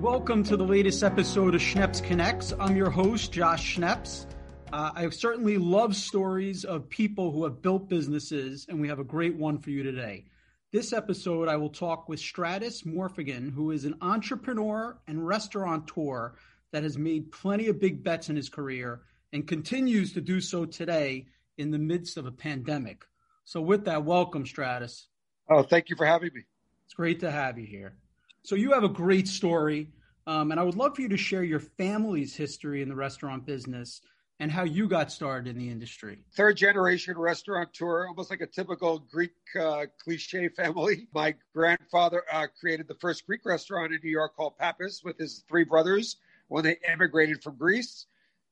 Welcome to the latest episode of Schneps Connects. I'm your host, Josh Schneps. Uh, I certainly love stories of people who have built businesses, and we have a great one for you today. This episode, I will talk with Stratis Morfogen, who is an entrepreneur and restaurateur that has made plenty of big bets in his career and continues to do so today in the midst of a pandemic. So, with that, welcome, Stratis. Oh, thank you for having me. It's great to have you here. So, you have a great story, um, and I would love for you to share your family's history in the restaurant business and how you got started in the industry. Third generation restaurateur, almost like a typical Greek uh, cliche family. My grandfather uh, created the first Greek restaurant in New York called Pappas with his three brothers when they immigrated from Greece.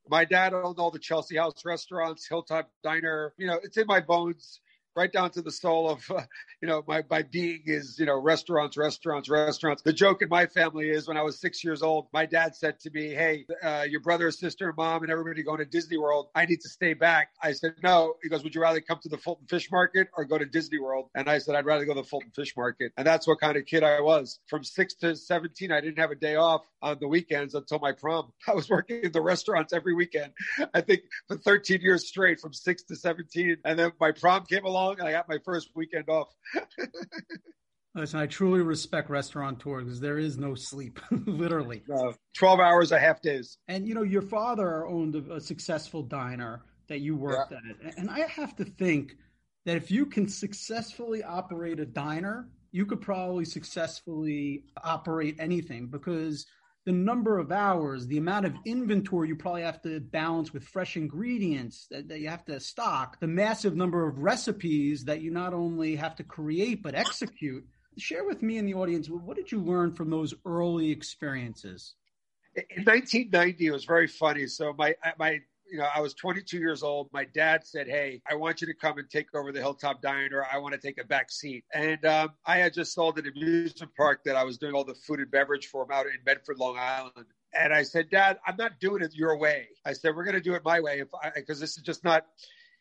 My dad owned all the Chelsea House restaurants, Hilltop Diner. You know, it's in my bones right down to the soul of uh, you know my my being is you know restaurants restaurants restaurants. The joke in my family is when i was six years old my dad said to me hey uh, your brother sister mom and everybody going to disney world i need to stay back. I said no. He goes would you rather come to the fulton fish market or go to disney world? And i said i'd rather go to the fulton fish market. And that's what kind of kid i was. From six to 17 i didn't have a day off on the weekends until my prom. I was working in the restaurants every weekend. I think for 13 years straight from six to 17 and then my prom came along and I got my first weekend off. Listen, I truly respect restaurateurs because there is no sleep, literally. Uh, 12 hours a half days. And, you know, your father owned a, a successful diner that you worked yeah. at. And I have to think that if you can successfully operate a diner, you could probably successfully operate anything because – the number of hours, the amount of inventory you probably have to balance with fresh ingredients that, that, you have to stock, the massive number of recipes that you not only have to create but execute. Share with me and the audience what did you learn from those early experiences? In 1990, it was very funny. So my my you know, I was 22 years old. My dad said, Hey, I want you to come and take over the Hilltop Diner. I want to take a back seat. And um, I had just sold an amusement park that I was doing all the food and beverage for him out in Medford, Long Island. And I said, Dad, I'm not doing it your way. I said, We're going to do it my way because this is just not.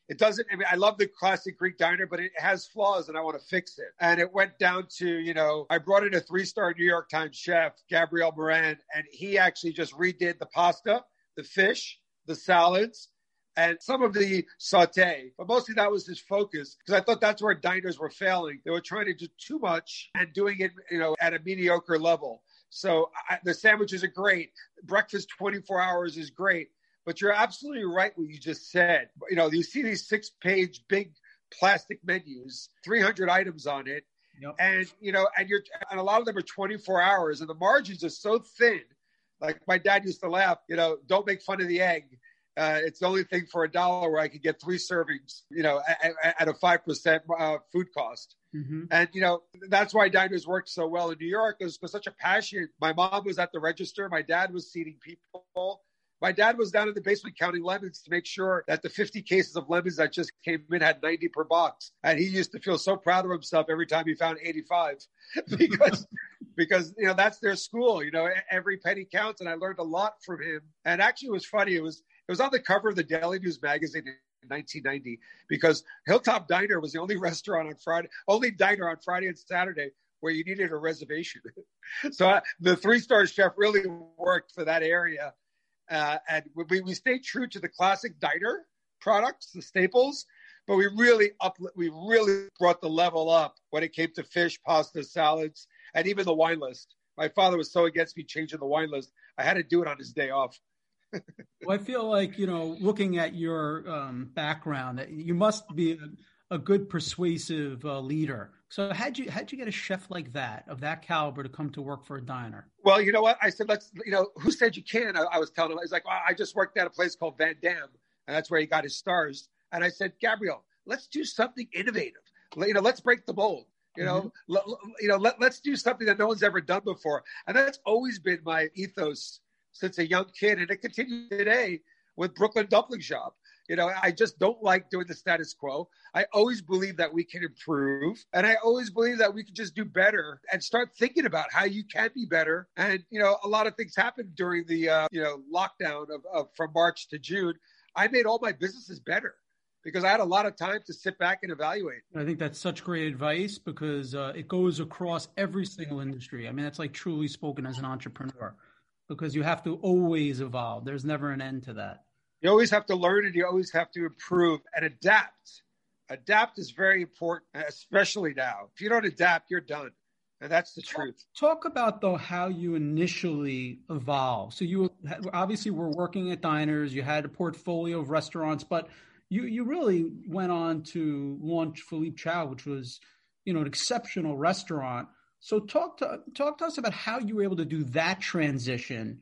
It doesn't. I mean, I love the classic Greek diner, but it has flaws, and I want to fix it. And it went down to, you know, I brought in a three-star New York Times chef, Gabriel Moran, and he actually just redid the pasta, the fish, the salads, and some of the saute, but mostly that was his focus because I thought that's where diners were failing. They were trying to do too much and doing it, you know, at a mediocre level. So I, the sandwiches are great. Breakfast 24 hours is great, but you're absolutely right what you just said. You know, you see these six page big plastic menus, 300 items on it. Yep. And, you know, and you're, and a lot of them are 24 hours and the margins are so thin like my dad used to laugh, you know, don't make fun of the egg. Uh, it's the only thing for a dollar where I could get three servings, you know, at, at a five percent uh, food cost. Mm-hmm. And you know that's why diners worked so well in New York. It was such a passion. My mom was at the register. My dad was seating people. My dad was down in the basement counting lemons to make sure that the 50 cases of lemons that just came in had 90 per box. And he used to feel so proud of himself every time he found 85 because because you know that's their school. You know, every penny counts, and I learned a lot from him. And actually, it was funny. It was it was on the cover of the Daily News magazine in 1990 because Hilltop Diner was the only restaurant on Friday, only diner on Friday and Saturday where you needed a reservation. so I, the three star chef really worked for that area, uh, and we we stayed true to the classic diner products, the staples but we really up we really brought the level up when it came to fish, pasta, salads, and even the wine list. My father was so against me changing the wine list. I had to do it on his day off. well, I feel like you know, looking at your um, background, you must be a, a good persuasive uh, leader. So, how'd you how'd you get a chef like that, of that caliber, to come to work for a diner? Well, you know what? I said, let's. You know, who said you can? I, I was telling him, I was like, well, I just worked at a place called Van Dam, and that's where he got his stars. And I said, Gabriel, let's do something innovative. You know, let's break the mold. You know, mm-hmm. l- you know, let, let's do something that no one's ever done before. And that's always been my ethos since a young kid, and it continues today with Brooklyn Dumpling Shop. You know, I just don't like doing the status quo. I always believe that we can improve, and I always believe that we can just do better and start thinking about how you can be better. And you know, a lot of things happened during the uh, you know lockdown of, of from March to June. I made all my businesses better because I had a lot of time to sit back and evaluate. I think that's such great advice because uh, it goes across every single industry. I mean, that's like truly spoken as an entrepreneur because you have to always evolve. There's never an end to that. You always have to learn and you always have to improve and adapt. Adapt is very important, especially now. If you don't adapt, you're done. And that's the talk, truth. Talk about though how you initially evolved. So you obviously were working at diners. You had a portfolio of restaurants, but you you really went on to launch Philippe Chow, which was you know an exceptional restaurant. So talk to talk to us about how you were able to do that transition,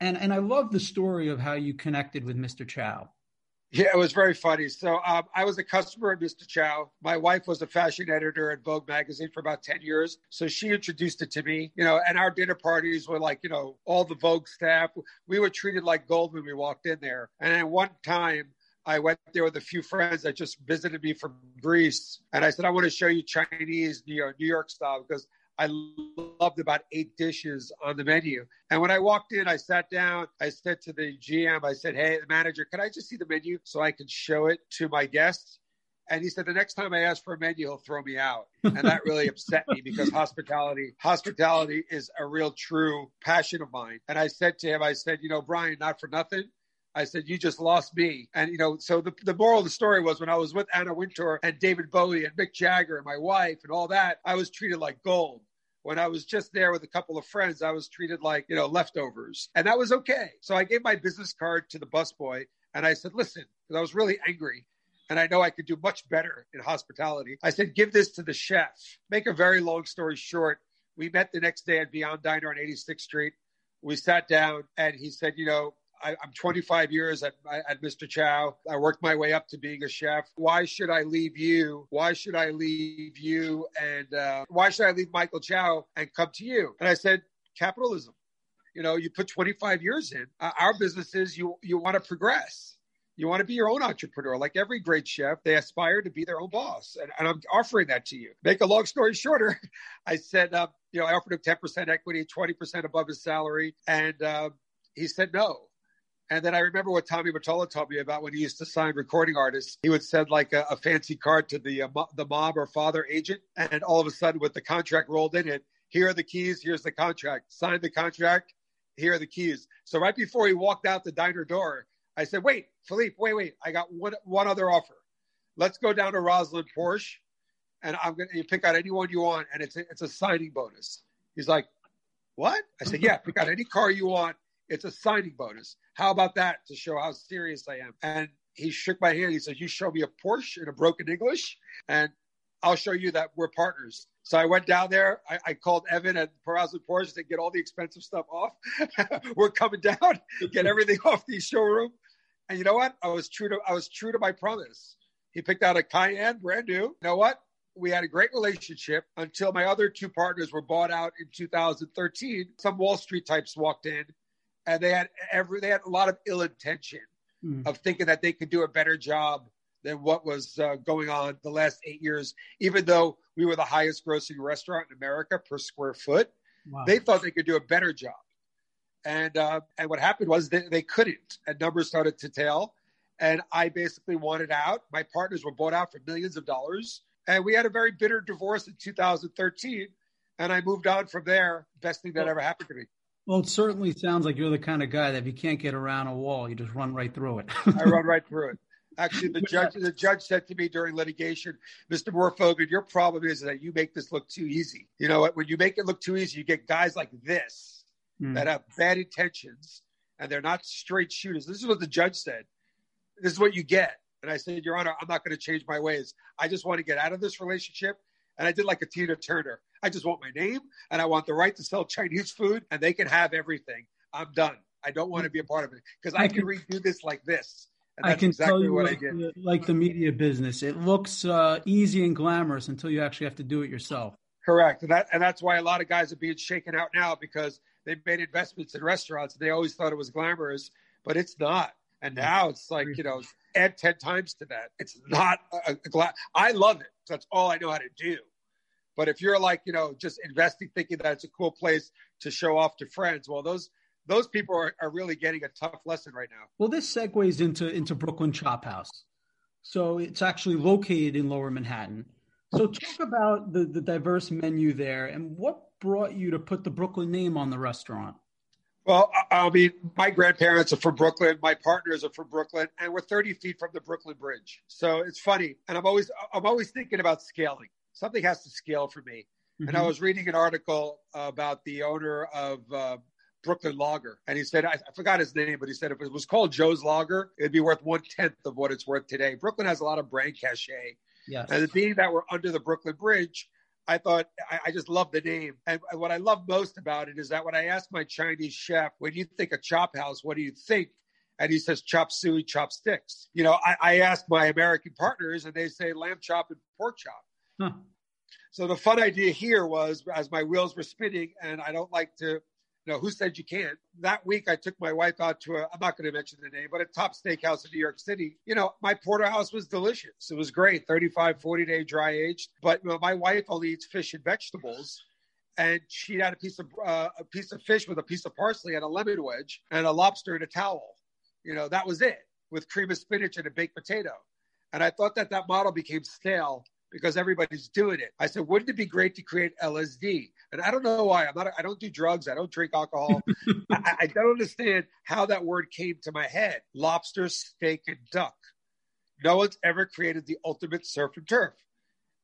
and and I love the story of how you connected with Mr. Chow. Yeah, it was very funny. So um, I was a customer of Mr. Chow. My wife was a fashion editor at Vogue magazine for about 10 years. So she introduced it to me, you know, and our dinner parties were like, you know, all the Vogue staff. We were treated like gold when we walked in there. And at one time, I went there with a few friends that just visited me from Greece. And I said, I want to show you Chinese, New York, New York style because I loved about eight dishes on the menu. And when I walked in, I sat down. I said to the GM, I said, Hey, the manager, can I just see the menu so I can show it to my guests? And he said, the next time I ask for a menu, he'll throw me out. And that really upset me because hospitality, hospitality is a real true passion of mine. And I said to him, I said, you know, Brian, not for nothing. I said, you just lost me. And, you know, so the, the moral of the story was when I was with Anna Wintour and David Bowie and Mick Jagger and my wife and all that, I was treated like gold. When I was just there with a couple of friends, I was treated like, you know, leftovers. And that was okay. So I gave my business card to the busboy and I said, listen, because I was really angry and I know I could do much better in hospitality. I said, give this to the chef. Make a very long story short. We met the next day at Beyond Diner on 86th Street. We sat down and he said, you know, I, am 25 years at, at Mr. Chow. I worked my way up to being a chef. Why should I leave you? Why should I leave you? And uh, why should I leave Michael Chow and come to you? And I said, capitalism. You know, you put 25 years in. Uh, our business is you you want to progress. You want to be your own entrepreneur. Like every great chef, they aspire to be their own boss. And, and I'm offering that to you. Make a long story shorter, I said, uh, you know, I offered him 10% equity, 20% above his salary. And uh, he said no. And then I remember what Tommy Mottola told me about when he used to sign recording artists. He would send like a, a fancy card to the uh, the mom or father agent, and all of a sudden, with the contract rolled in it, here are the keys. Here's the contract. Sign the contract. Here are the keys. So right before he walked out the diner door, I said, "Wait, Philippe, wait, wait. I got one one other offer. Let's go down to Rosslyn Porsche, and I'm gonna you pick out anyone you want, and it's a, it's a signing bonus." He's like, "What?" I said, "Yeah, pick out any car you want." It's a signing bonus. How about that to show how serious I am? And he shook my hand. He said, You show me a Porsche in a broken English, and I'll show you that we're partners. So I went down there. I, I called Evan at Perazzo Porsche to get all the expensive stuff off. we're coming down, to get everything off the showroom. And you know what? I was true to I was true to my promise. He picked out a Cayenne, brand new. You know what? We had a great relationship until my other two partners were bought out in 2013. Some Wall Street types walked in and they had every they had a lot of ill intention mm. of thinking that they could do a better job than what was uh, going on the last eight years. Even though we were the highest grossing restaurant in America per square foot, wow. they thought they could do a better job. And uh, and what happened was they, they couldn't, and numbers started to tail. And I basically wanted out. My partners were bought out for millions of dollars, and we had a very bitter divorce in 2013. And I moved on from there. Best thing that ever happened to me. Well, it certainly sounds like you're the kind of guy that if you can't get around a wall, you just run right through it. I run right through it. Actually, the judge the judge said to me during litigation, Mr. Morfogen, your problem is that you make this look too easy. You know what? When you make it look too easy, you get guys like this mm. that have bad intentions and they're not straight shooters. This is what the judge said. This is what you get. And I said, Your Honor, I'm not going to change my ways. I just want to get out of this relationship. And I did like a Tina Turner. I just want my name and I want the right to sell Chinese food and they can have everything. I'm done. I don't want to be a part of it because I, I, can redo this like this. I can exactly tell you, what like, like, the media business, it looks uh, easy and glamorous until you actually have to do it yourself. Correct, and that and that's why a lot of guys are being shaken out now because they made investments in restaurants. And They always thought it was glamorous, but it's not. And now it's like you know, add ten times to that. It's not a, a gla- I love it. That's all I know how to do. But if you're like, you know, just investing thinking that it's a cool place to show off to friends, well, those those people are, are really getting a tough lesson right now. Well, this segues into into Brooklyn Chop House. So it's actually located in Lower Manhattan. So talk about the, the diverse menu there and what brought you to put the Brooklyn name on the restaurant. Well, I mean, my grandparents are from Brooklyn. My partners are from Brooklyn, and we're 30 feet from the Brooklyn Bridge. So it's funny, and I'm always I'm always thinking about scaling. Something has to scale for me. Mm-hmm. And I mm-hmm. was reading an article about the owner of uh, Brooklyn Lager, and he said I, I, forgot his name, but he said if it was called Joe's Lager, it'd be worth one tenth of what it's worth today. Brooklyn has a lot of brand cachet. Yes. And the being that we're under the Brooklyn Bridge, I thought I, I, just love the name. And what I love most about it is that when I asked my Chinese chef, when you think of Chop House, what do you think? And he says chop suey, chopsticks. You know, I, I ask my American partners and they say lamb chop and pork chop. Huh. So the fun idea here was as my wheels were spinning, and I don't like to you know, who said you can't? That week, I took my wife out to a, I'm not going to mention the name, but a top steakhouse in New York City. You know, my porterhouse was delicious. It was great, 35, 40 day dry aged. But you know, my wife only eats fish and vegetables. And she had a piece of uh, a piece of fish with a piece of parsley and a lemon wedge and a lobster and a towel. You know, that was it with cream of spinach and a baked potato. And I thought that that model became stale because everybody's doing it. I said, wouldn't it be great to create LSD? And I don't know why. I'm not. I don't do drugs. I don't drink alcohol. I, I don't understand how that word came to my head. Lobster, steak, and duck. No one's ever created the ultimate surf and turf.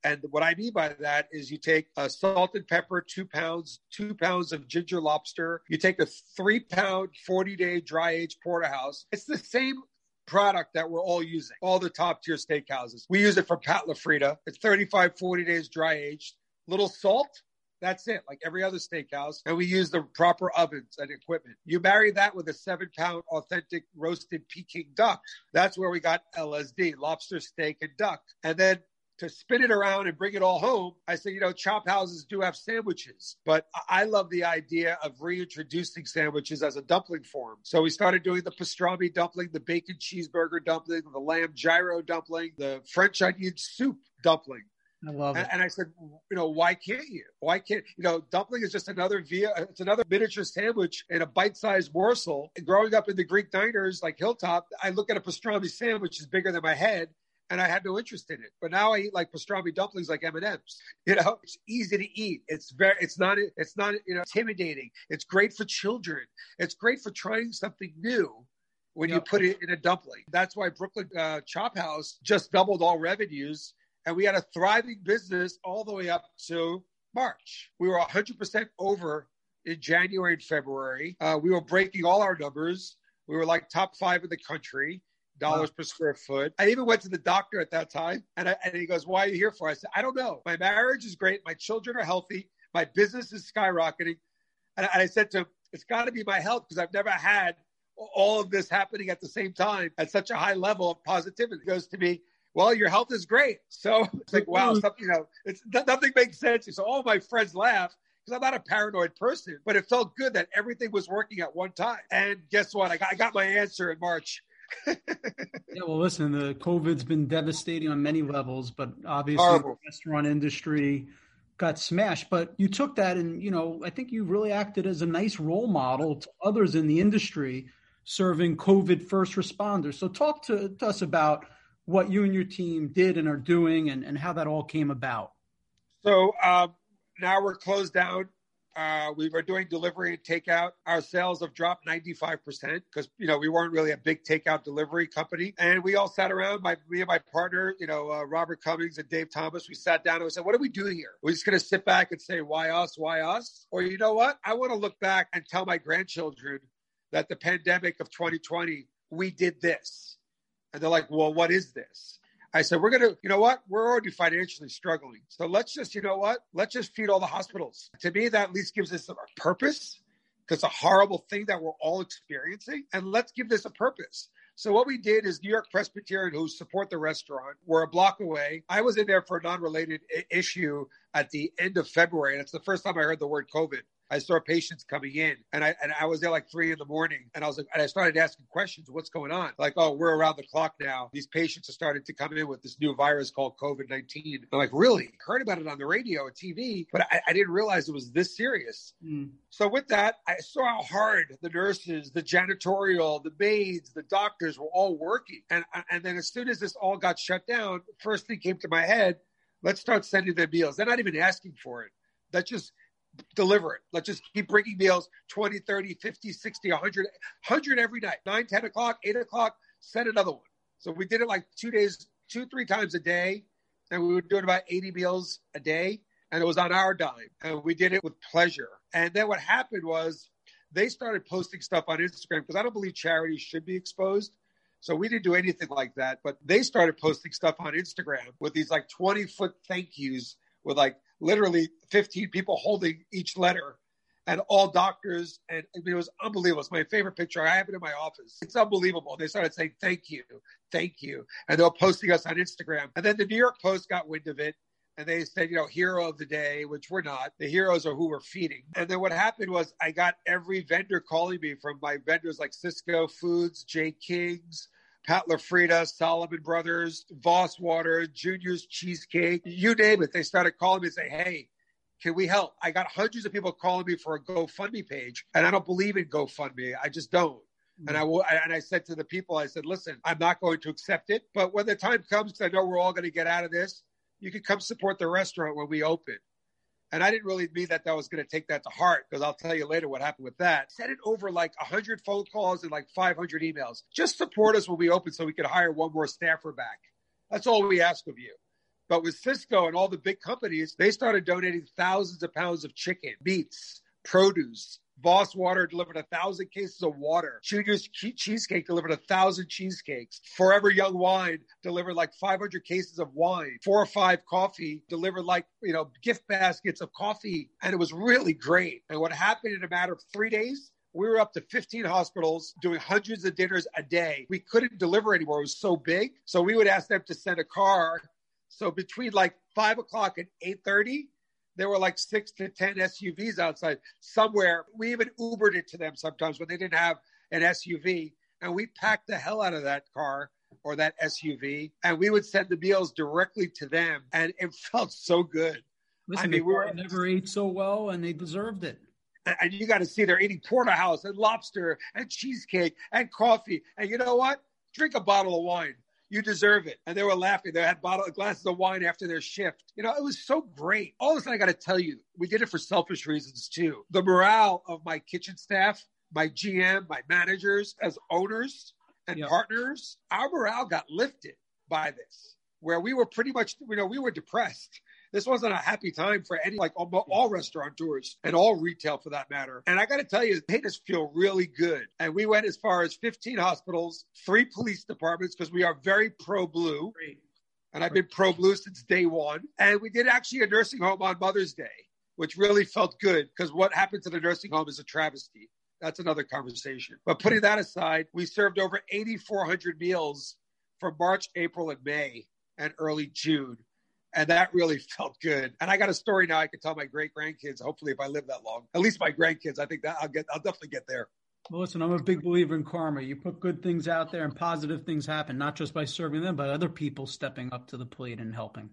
And what I mean by that is you take a salt and pepper, two pounds, two pounds of ginger lobster. You take a three pound, 40 day dry aged porterhouse. It's the same product that we're all using, all the top tier steakhouses. We use it for Pat LaFrieda. It's 35, 40 days dry aged. Little salt, that's it, like every other steakhouse. And we use the proper ovens and equipment. You marry that with a seven pound authentic roasted Peking duck. That's where we got LSD, lobster, steak, and duck. And then to spin it around and bring it all home, I said, you know, chop houses do have sandwiches, but I love the idea of reintroducing sandwiches as a dumpling form. So we started doing the pastrami dumpling, the bacon cheeseburger dumpling, the lamb gyro dumpling, the French onion soup dumpling. I love it. And, and, I said, you know, why can't you? Why can't you know? Dumpling is just another via. It's another miniature sandwich in a bite-sized morsel. And growing up in the Greek diners like Hilltop, I look at a pastrami sandwich is bigger than my head, and I had no interest in it. But now I eat like pastrami dumplings like M and M's. You know, it's easy to eat. It's very, it's not, it's not, you know, intimidating. It's great for children. It's great for trying something new when yep. you put it in a dumpling. That's why Brooklyn uh, Chop House just doubled all revenues, and we had a thriving business all the way up to March. We were 100% over in January and February. Uh, we were breaking all our numbers. We were like top five in the country dollars wow. per square foot. I even went to the doctor at that time, and, I, and he goes, "Why are you here for?" I said, "I don't know. My marriage is great. My children are healthy. My business is skyrocketing." And, and I said to him, "It's got to be my health because I've never had all of this happening at the same time at such a high level of positivity." He goes to me. Well, your health is great. So it's like, wow, mm-hmm. something, you know, it's nothing makes sense. So all my friends laugh because I'm not a paranoid person, but it felt good that everything was working at one time. And guess what? I got, I got my answer in March yeah, well, listen, the COVID's been devastating on many levels, but obviously Horrible. the restaurant industry got smashed. But you took that and, you know, I think you really acted as a nice role model to others in the industry serving COVID first responders. So talk to, to us about what you and your team did and are doing and, and how that all came about. So um, now we're closed down uh, we were doing delivery and takeout. Our sales have dropped 95% because, you know, we weren't really a big takeout delivery company. And we all sat around, my, me and my partner, you know, uh, Robert Cummings and Dave Thomas, we sat down and we said, what do we do here? We're just going to sit back and say, why us? Why us? Or you know what? I want to look back and tell my grandchildren that the pandemic of 2020, we did this. And they're like, well, what is this? I said, we're going to, you know what? We're already financially struggling. So let's just, you know what? Let's just feed all the hospitals. To me, that at least gives us a purpose. It's a horrible thing that we're all experiencing. And let's give this a purpose. So what we did is New York Presbyterian, who support the restaurant, were a block away. I was in there for a non-related issue at the end of February, and it's the first time I heard the word COVID. I saw patients coming in, and I and I was there like three in the morning, and I was like, and I started asking questions, what's going on? Like, oh, we're around the clock now. These patients are starting to come in with this new virus called COVID nineteen. I'm like, really? Heard about it on the radio or TV, but I, I didn't realize it was this serious. Mm. So with that, I saw how hard the nurses, the janitorial, the maids, the doctors were all working, and and then as soon as this all got shut down, first thing came to my head Let's start sending them meals. They're not even asking for it. Let's just deliver it. Let's just keep bringing meals 20, 30, 50, 60, 100, 100 every night. 9, 10 o'clock, 8 o'clock, send another one. So we did it like two days, two, three times a day. And we were doing about 80 meals a day. And it was on our dime. And we did it with pleasure. And then what happened was they started posting stuff on Instagram because I don't believe charities should be exposed. So we didn't do anything like that, but they started posting stuff on Instagram with these like 20 foot thank yous with like literally 15 people holding each letter and all doctors. And it was unbelievable. It's my favorite picture. I have it in my office. It's unbelievable. They started saying, thank you, thank you. And they were posting us on Instagram. And then the New York Post got wind of it and they said, you know, hero of the day, which we're not. The heroes are who we're feeding. And then what happened was I got every vendor calling me from my vendors like Sysco Foods, J. King's, Pat LaFrieda, Solomon Brothers, Voss Water, Junior's Cheesecake, you name it. They started calling me and say, hey, can we help? I got hundreds of people calling me for a GoFundMe page, and I don't believe in GoFundMe. I just don't. Hmm. And I will, and I said to the people, I said, listen, I'm not going to accept it, but when the time comes, I know we're all going to get out of this you can come support the restaurant when we open. And I didn't really mean that that was going to take that to heart because I'll tell you later what happened with that. Sent it over like 100 phone calls and like 500 emails. Just support us when we open so we could hire one more staffer back. That's all we ask of you. But with Sysco and all the big companies, they started donating thousands of pounds of chicken, meats, produce, Voss Water delivered a thousand cases of water. Junior's Cheesecake delivered a thousand cheesecakes. Forever Young Wine delivered like 500 cases of wine. Four or five coffee delivered like, you know, gift baskets of coffee. And it was really great. And what happened in a matter of three days, we were up to 15 hospitals doing hundreds of dinners a day. We couldn't deliver anymore. It was so big. So we would ask them to send a car. So between like five o'clock and 8.30, there were like six to 10 SUVs outside somewhere. We even Ubered it to them sometimes when they didn't have an SUV. And we packed the hell out of that car or that SUV and we would send the meals directly to them. And it felt so good. Listen, I mean, we were, never ate so well and they deserved it. And you got to see they're eating porterhouse and lobster and cheesecake and coffee. And you know what? Drink a bottle of wine you deserve it. And they were laughing. They had bottle glasses of wine after their shift. You know, it was so great. All of a sudden, I got to tell you, we did it for selfish reasons too. The morale of my kitchen staff, my GM, my managers as owners and partners, our morale got lifted by this, where we were pretty much, you know, we were depressed this wasn't a happy time for any, like all, all restaurateurs and all retail for that matter. And I got to tell you, it made us feel really good. And we went as far as 15 hospitals, three police departments, because we are very pro blue. And I've been pro blue since day one. And we did actually a nursing home on Mother's Day, which really felt good because what happened to the nursing home is a travesty. That's another conversation. But putting that aside, we served over 8,400 meals for March, April, and May and early June and that really felt good. And I got a story now I can tell my great grandkids. Hopefully, if I live that long, at least my grandkids, I think that I'll get, I'll definitely get there. Well, listen, I'm a big believer in karma. You put good things out there, and positive things happen, not just by serving them, but other people stepping up to the plate and helping.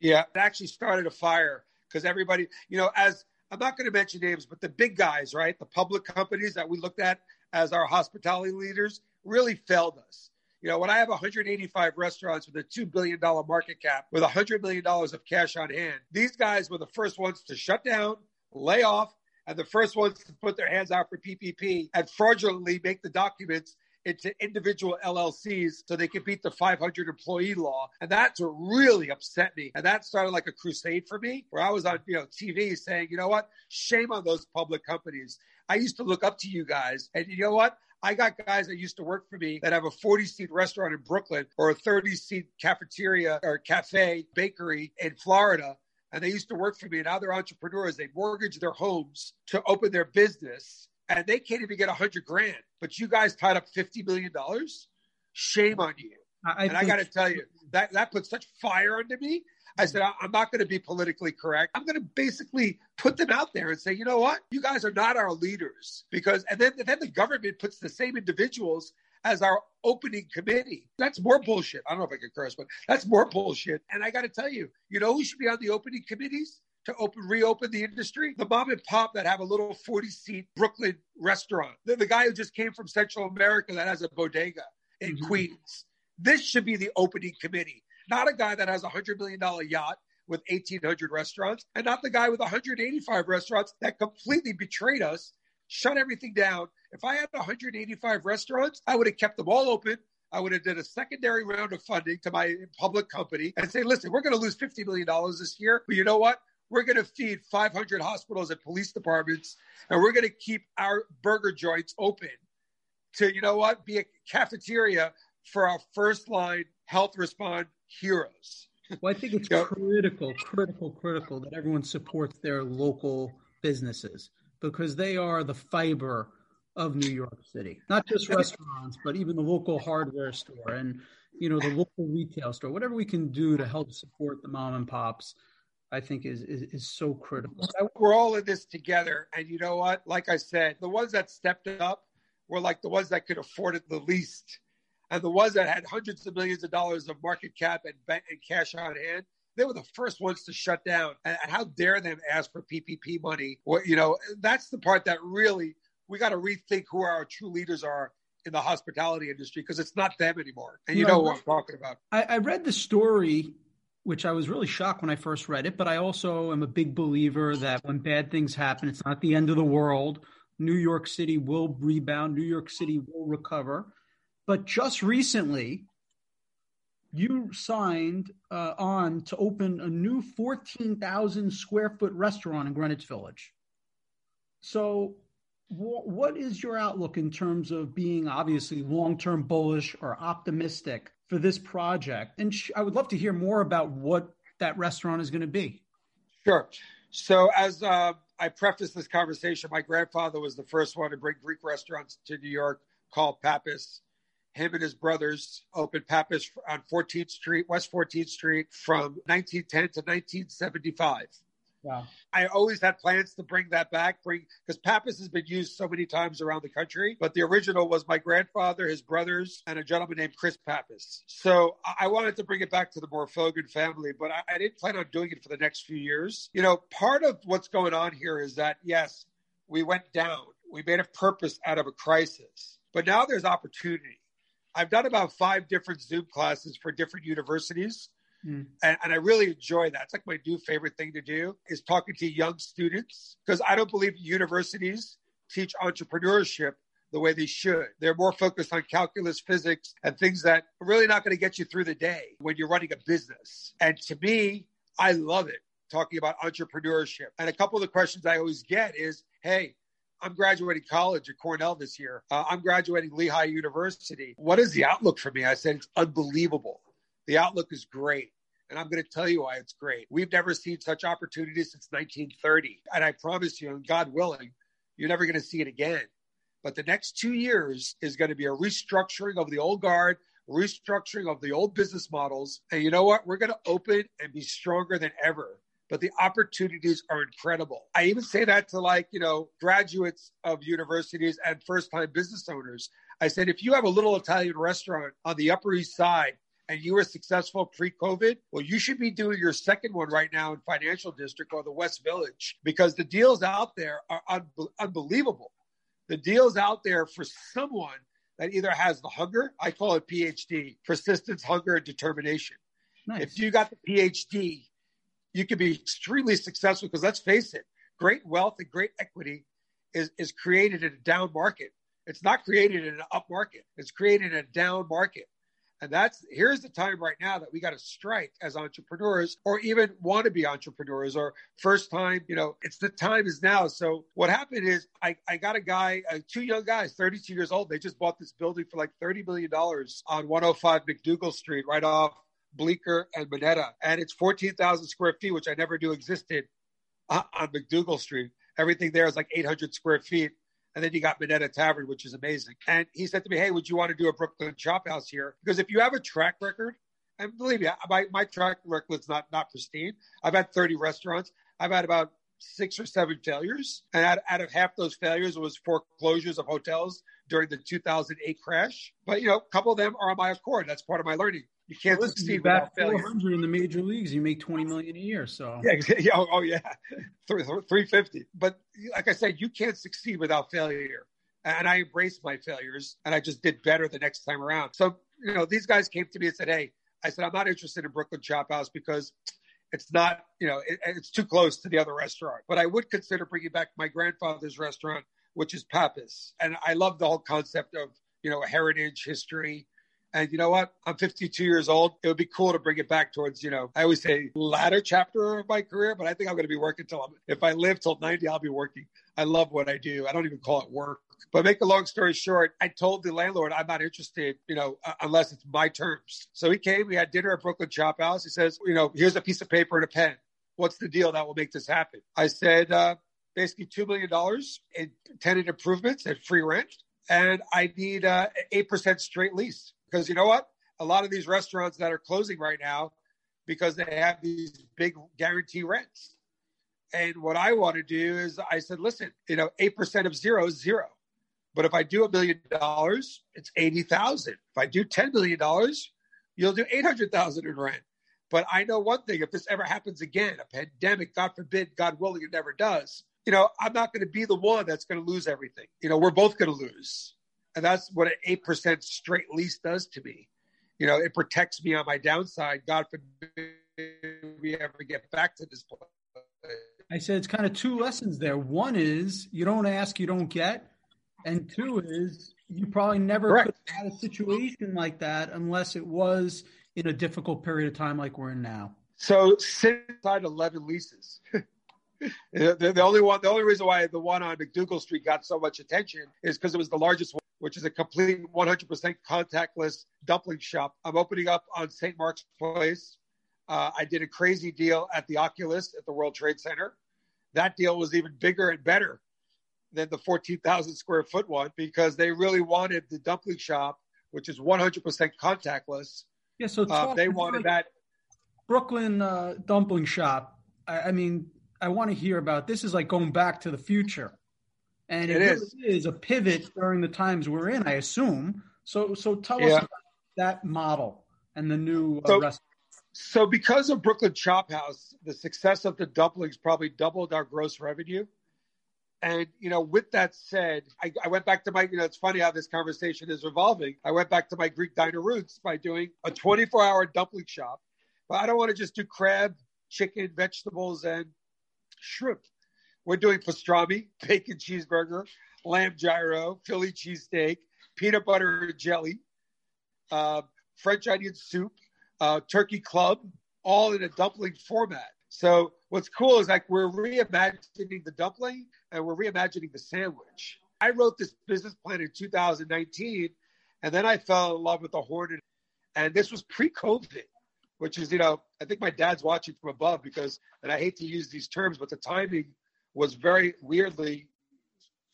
Yeah, it actually started a fire because everybody, you know, as I'm not going to mention names, but the big guys, right, the public companies that we looked at as our hospitality leaders really failed us. You know, when I have 185 restaurants with a $2 billion market cap with $100 million of cash on hand, these guys were the first ones to shut down, lay off, and the first ones to put their hands out for PPP and fraudulently make the documents into individual LLCs so they could beat the 500 employee law. And that's what really upset me. And that started like a crusade for me where I was on, you know, TV saying, you know what? Shame on those public companies. I used to look up to you guys. And you know what? I got guys that used to work for me that have a 40 seat restaurant in Brooklyn or a 30 seat cafeteria or cafe bakery in Florida. And they used to work for me. And now they're entrepreneurs. They mortgage their homes to open their business and they can't even get a hundred grand. But you guys tied up $50 million. Shame on you. I and I got to tell you, that, that put such fire under me. I said, I'm not going to be politically correct. I'm going to basically put them out there and say, you know what? You guys are not our leaders because, and then, then the government puts the same individuals as our opening committee. That's more bullshit. I don't know if I can curse, but that's more bullshit. And I got to tell you, you know who should be on the opening committees? to open reopen the industry the mom and pop that have a little 40 seat brooklyn restaurant the, the, guy who just came from central america that has a bodega in mm-hmm. queens this should be the opening committee not a guy that has a hundred million dollar yacht with 1800 restaurants and not the guy with 185 restaurants that completely betrayed us shut everything down. If i had 185 restaurants i would have kept them all open. I would have did a secondary round of funding to my public company and say, listen, we're going to lose $50 million this year, but you know what? We're going to feed 500 hospitals and police departments, and we're going to keep our burger joints open to, you know what, be a cafeteria for our first line health respond heroes. Well, I think it's you know, critical, critical, critical that everyone supports their local businesses because they are the fiber of New York City. Not just restaurants, but even the local hardware store and you know the local retail store. Whatever we can do to help support the mom and pops I think is, is, is so critical. We're all in this together, and you know what? Like I said, the ones that stepped up were like the ones that could afford it the least, and the ones that had hundreds of millions of dollars of market cap and, and cash on hand. They were the first ones to shut down. And how dare them ask for PPP money? Well, you know, that's the part that really we got to rethink who our true leaders are in the hospitality industry because it's not them anymore. And you, know, know, what I'm talking about. I, I read the story which I was really shocked when I first read it, but I also am a big believer that when bad things happen, it's not the end of the world. New York City will rebound, New York City will recover. But just recently, you signed uh, on to open a new 14,000 square foot restaurant in Greenwich Village. So, what is your outlook in terms of being obviously long term bullish or optimistic for this project. And sh- I would love to hear more about what that restaurant is going to be. Sure. So, as uh, I preface this conversation, my grandfather was the first one to bring Greek restaurants to New York called Pappas. Him and his brothers opened Pappas on 14th Street, West 14th Street from 1910 to 1975. Wow. I always had plans to bring that back, bring because Pappas has been used so many times around the country. But the original was my grandfather, his brothers, and a gentleman named Chris Pappas. So I wanted to bring it back to the Morfogen family, but I, I didn't plan on doing it for the next few years. You know, part of what's going on here is that yes, we went down. We made a purpose out of a crisis, but now there's opportunity. I've done about five different Zoom classes for different universities Mm. And, and, I really enjoy that. It's like my new favorite thing to do is talking to young students because I don't believe universities teach entrepreneurship the way they should. They're more focused on calculus, physics, and things that are really not going to get you through the day when you're running a business. And to me, I love it talking about entrepreneurship. And a couple of the questions I always get is, hey, I'm graduating college at Cornell this year. Uh, I'm graduating Lehigh University. What is the outlook for me? I said, it's unbelievable. The outlook is great. And I'm going to tell you why it's great. We've never seen such opportunities since 1930. And I promise you, and God willing, you're never going to see it again. But the next two years is going to be a restructuring of the old guard, restructuring of the old business models. And you know what? We're going to open and be stronger than ever. But the opportunities are incredible. I even say that to like, you know, graduates of universities and first time business owners. I said, if you have a little Italian restaurant on the Upper East Side and you were successful pre-COVID, well, you should be doing your second one right now in Financial District or the West Village because the deals out there are un- unbelievable. The deals out there for someone that either has the hunger, I call it PhD, persistence, hunger, and determination. Nice. If you got the PhD, you can be extremely successful because let's face it, great wealth and great equity is, is created in a down market. It's not created in an up market. It's created in a down market. And that's here's the time right now that we got to strike as entrepreneurs or even want to be entrepreneurs or first time, you know, it's the time is now. So what happened is I, I got a guy, uh, two young guys, 32 years old. They just bought this building for like $30 million on 105 MacDougal Street, right off Bleecker and Minetta. And it's 14,000 square feet, which I never knew existed uh, on MacDougal Street. Everything there is like 800 square feet. And then you got Minetta Tavern, which is amazing. And he said to me, Hey, would you want to do a Brooklyn chop house here? Because if you have a track record And believe me, my, my track record's not, not pristine. I've had 30 restaurants. I've had about six or seven failures. And out, out of half those failures it was foreclosures of hotels during the 2008 crash. But, you know, a couple of them are on my accord. That's part of my learning. You can't well, succeed without failure. 400 in the major leagues, you make 20 million a year. So yeah, yeah oh, oh yeah, 350. But like I said, you can't succeed without failure. And I embraced my failures, and I just did better the next time around. So you know, these guys came to me and said, "Hey," I said, "I'm not interested in Brooklyn Chop House because." It's not, you know, it, it's too close to the other restaurant. But I would consider bringing back my grandfather's restaurant, which is Pappas. And I love the whole concept of, you know, heritage, history, and you know what? I'm 52 years old. It would be cool to bring it back towards, you know, I always say latter chapter of my career, but I think I'm going to be working till I'm, if I live till 90, I'll be working. I love what I do. I don't even call it work. But make a long story short, I told the landlord I'm not interested, you know, unless it's my terms. So he came. We had dinner at Brooklyn Chop House. He says, you know, here's a piece of paper and a pen. What's the deal that will make this happen? I said, uh, basically $2 million in tenant improvements and free rent. And I need uh, 8% straight lease. Because you know what? A lot of these restaurants that are closing right now because they have these big guarantee rents. And what I want to do is I said, listen, you know, 8% of zero is zero. But if I do a million dollars, it's 80,000. If I do $10 million, you'll do 800,000 in rent. But I know one thing, if this ever happens again, a pandemic, God forbid, God willing, it never does, you know, I'm not going to be the one that's going to lose everything. You know, we're both going to lose. And that's what an 8% straight lease does to me. You know, it protects me on my downside. God forbid we ever get back to this point. I said it's kind of two lessons there. One is you don't ask, you don't get. And two is you probably never Correct. could have had a situation like that unless it was in a difficult period of time like we're in now. So sit inside 11 leases. the, the, only one, the only reason why the one on MacDougal Street got so much attention is because it was the largest one which is a complete 100% contactless dumpling shop. I'm opening up on St. Mark's Place. Uh, I did a crazy deal at the Oculus at the World Trade Center. That deal was even bigger and better than the 14,000 square foot one because they really wanted the dumpling shop, which is 100% contactless. Yeah, so uh, they wanted that. Brooklyn uh, dumpling shop. I, I mean, I want to hear about this. Is like going back to the future and it, it is. Really is a pivot during the times we're in, I assume. So, so tell yeah. us about that model and the new uh, so, restaurant. So, because of Brooklyn Chop House, the success of the dumplings probably doubled our gross revenue. And you know, with that said, I, I, went back to my. You know, it's funny how this conversation is evolving. I went back to my Greek diner roots by doing a 24-hour dumpling shop. But I don't want to just do crab, chicken, vegetables, and shrimp. We're doing pastrami, bacon cheeseburger, lamb gyro, Philly cheesesteak, peanut butter and jelly, uh, French onion soup, uh, turkey club, all in a dumpling format. So what's cool is like we're reimagining the dumpling and we're reimagining the sandwich. I wrote this business plan in 2019, and then I fell in love with the Hornet. And this was pre-COVID, which is, you know, I think my dad's watching from above because, and I hate to use these terms, but the timing was very weirdly,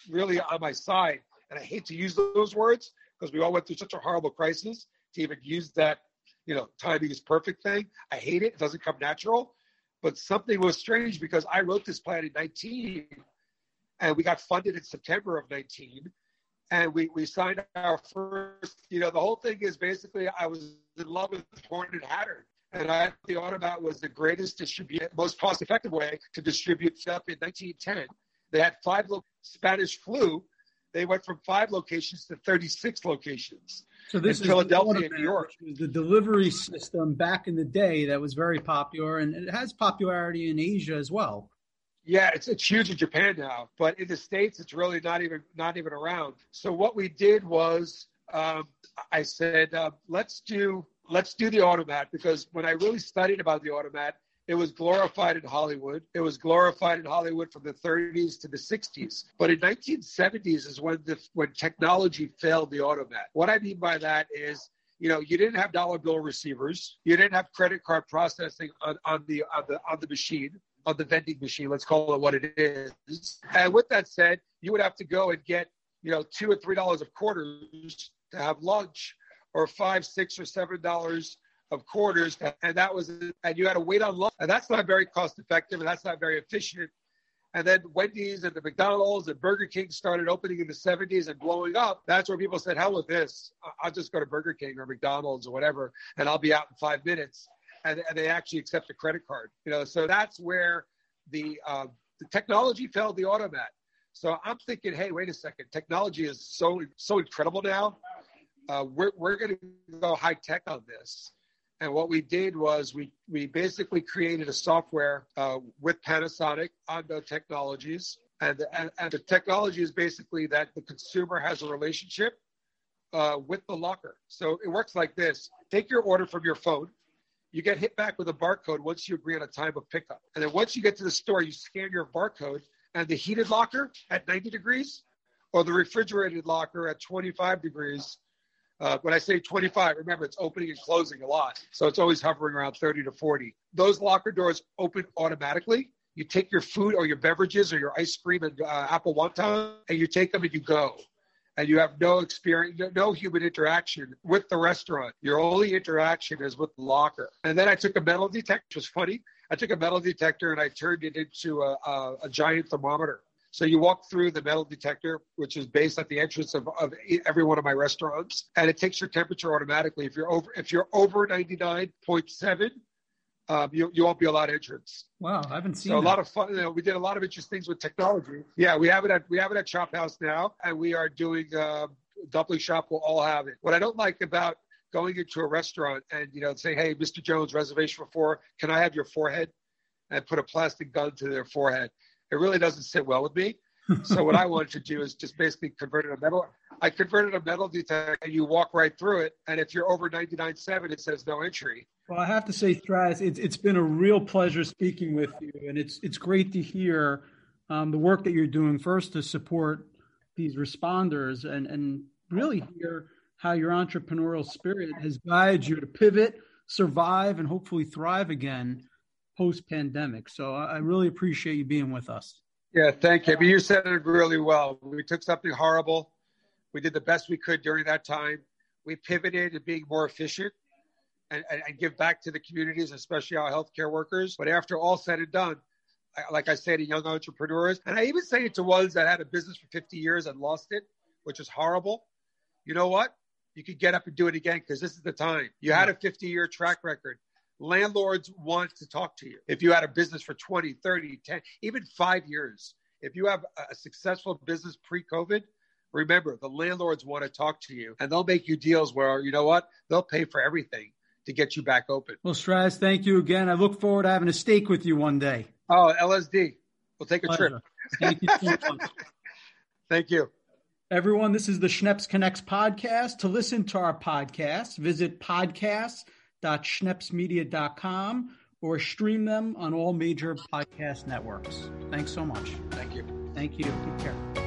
really on my side. And I hate to use those words because we all went through such a horrible crisis to even use that, you know, timing is perfect thing. I hate it. It doesn't come natural. But something was strange because I wrote this plan in 19 and we got funded in September of 19 and we, we signed our first, you know, the whole thing is basically I was in love with Horn & Hardart and I thought the Automat was the greatest distribute, most cost-effective way to distribute stuff in 1910. They had five lo- Spanish flu. They went from five locations to 36 locations. So this in is Philadelphia, New York. The delivery system back in the day that was very popular, and it has popularity in Asia as well. Yeah, it's it's huge in Japan now, but in the states, it's really not even not even around. So what we did was, um, I said, uh, let's do let's do the automat because when I really studied about the automat, it was glorified in Hollywood. It was glorified in Hollywood from the 30s to the 60s. But in 1970s is when the when technology failed the automat. What I mean by that is you know, you didn't have dollar bill receivers. You didn't have credit card processing on, on the on the on the machine, on the vending machine. Let's call it what it is. And with that said, you would have to go and get you know two or three dollars of quarters to have lunch or five, six, or seven dollars of quarters, and that was and you had to wait on line, and that's not very cost effective, and that's not very efficient. And then Wendy's and the McDonald's and Burger King started opening in the 70s and blowing up. That's where people said, hell with this. I'll just go to Burger King or McDonald's or whatever, and I'll be out in five minutes. And, and they actually accept a credit card. You know, so that's where the, uh, the technology failed the automat. So I'm thinking, hey, wait a second. Technology is so so incredible now. Uh, we're we're going to go high tech on this. And what we did was we, we basically created a software uh, with Panasonic Ondo Technologies. And, and, and, the technology is basically that the consumer has a relationship uh, with the locker. So it works like this take your order from your phone. You get hit back with a barcode once you agree on a time of pickup. And then once you get to the store, you scan your barcode, and the heated locker at 90 degrees or the refrigerated locker at 25 degrees uh, when I say 25, remember it's opening and closing a lot. So it's always hovering around 30 to 40. Those locker doors open automatically. You take your food or your beverages or your ice cream and uh, apple wonton and you take them and you go. And you have no experience, no human interaction with the restaurant. Your only interaction is with the locker. And then I took a metal detector, which was funny. I took a metal detector and I turned it into a, a, a giant thermometer. So you walk through the metal detector, which is based at the entrance of, of every one of my restaurants, and it takes your temperature automatically. If you're over if you're over 99.7, um, you, you won't be allowed entrance. Wow, I haven't seen. So that. a lot of fun. You know, we did a lot of interesting things with technology. Yeah, we have it at we have it at Chop House now, and we are doing uh, Dumpling Shop. We'll all have it. What I don't like about going into a restaurant and you know say, "Hey, Mr. Jones, reservation for four. Can I have your forehead?" and put a plastic gun to their forehead it really doesn't sit well with me. so what I wanted to do is just basically convert it a metal. I converted a metal detector, and you walk right through it. And if you're over 99.7, it says no entry. Well, I have to say, Straz, it's it's been a real pleasure speaking with you, and it's it's great to hear um, the work that you're doing first to support these responders, and and really hear how your entrepreneurial spirit has guided you to pivot, survive, and hopefully thrive again post pandemic. So I really appreciate you being with us. Yeah, thank you. I mean, you said it really well. We took something horrible, we did the best we could during that time. We pivoted to being more efficient and, and, and give back to the communities, especially our healthcare workers. But after all said and done, like I say to young entrepreneurs, and I even say it to ones that had a business for 50 years and lost it, which is horrible. You know what? You could get up and do it again because this is the time. You had a 50 year track record landlords want to talk to you. If you had a business for 20, 30, 10, even five years, if you have a successful business pre COVID, remember the landlords want to talk to you and they'll make you deals where, you know what, they'll pay for everything to get you back open. Well, Straz, thank you again. I look forward to having a steak with you one day. Oh, LSD. We'll take a Pleasure. trip. Thank you so thank you. Everyone, this is the Schneps Connects podcast. To listen to our podcast, visit podcasts www.schnepsmedia.com or stream them on all major podcast networks. Thanks so much. Thank you. Thank you. Take care.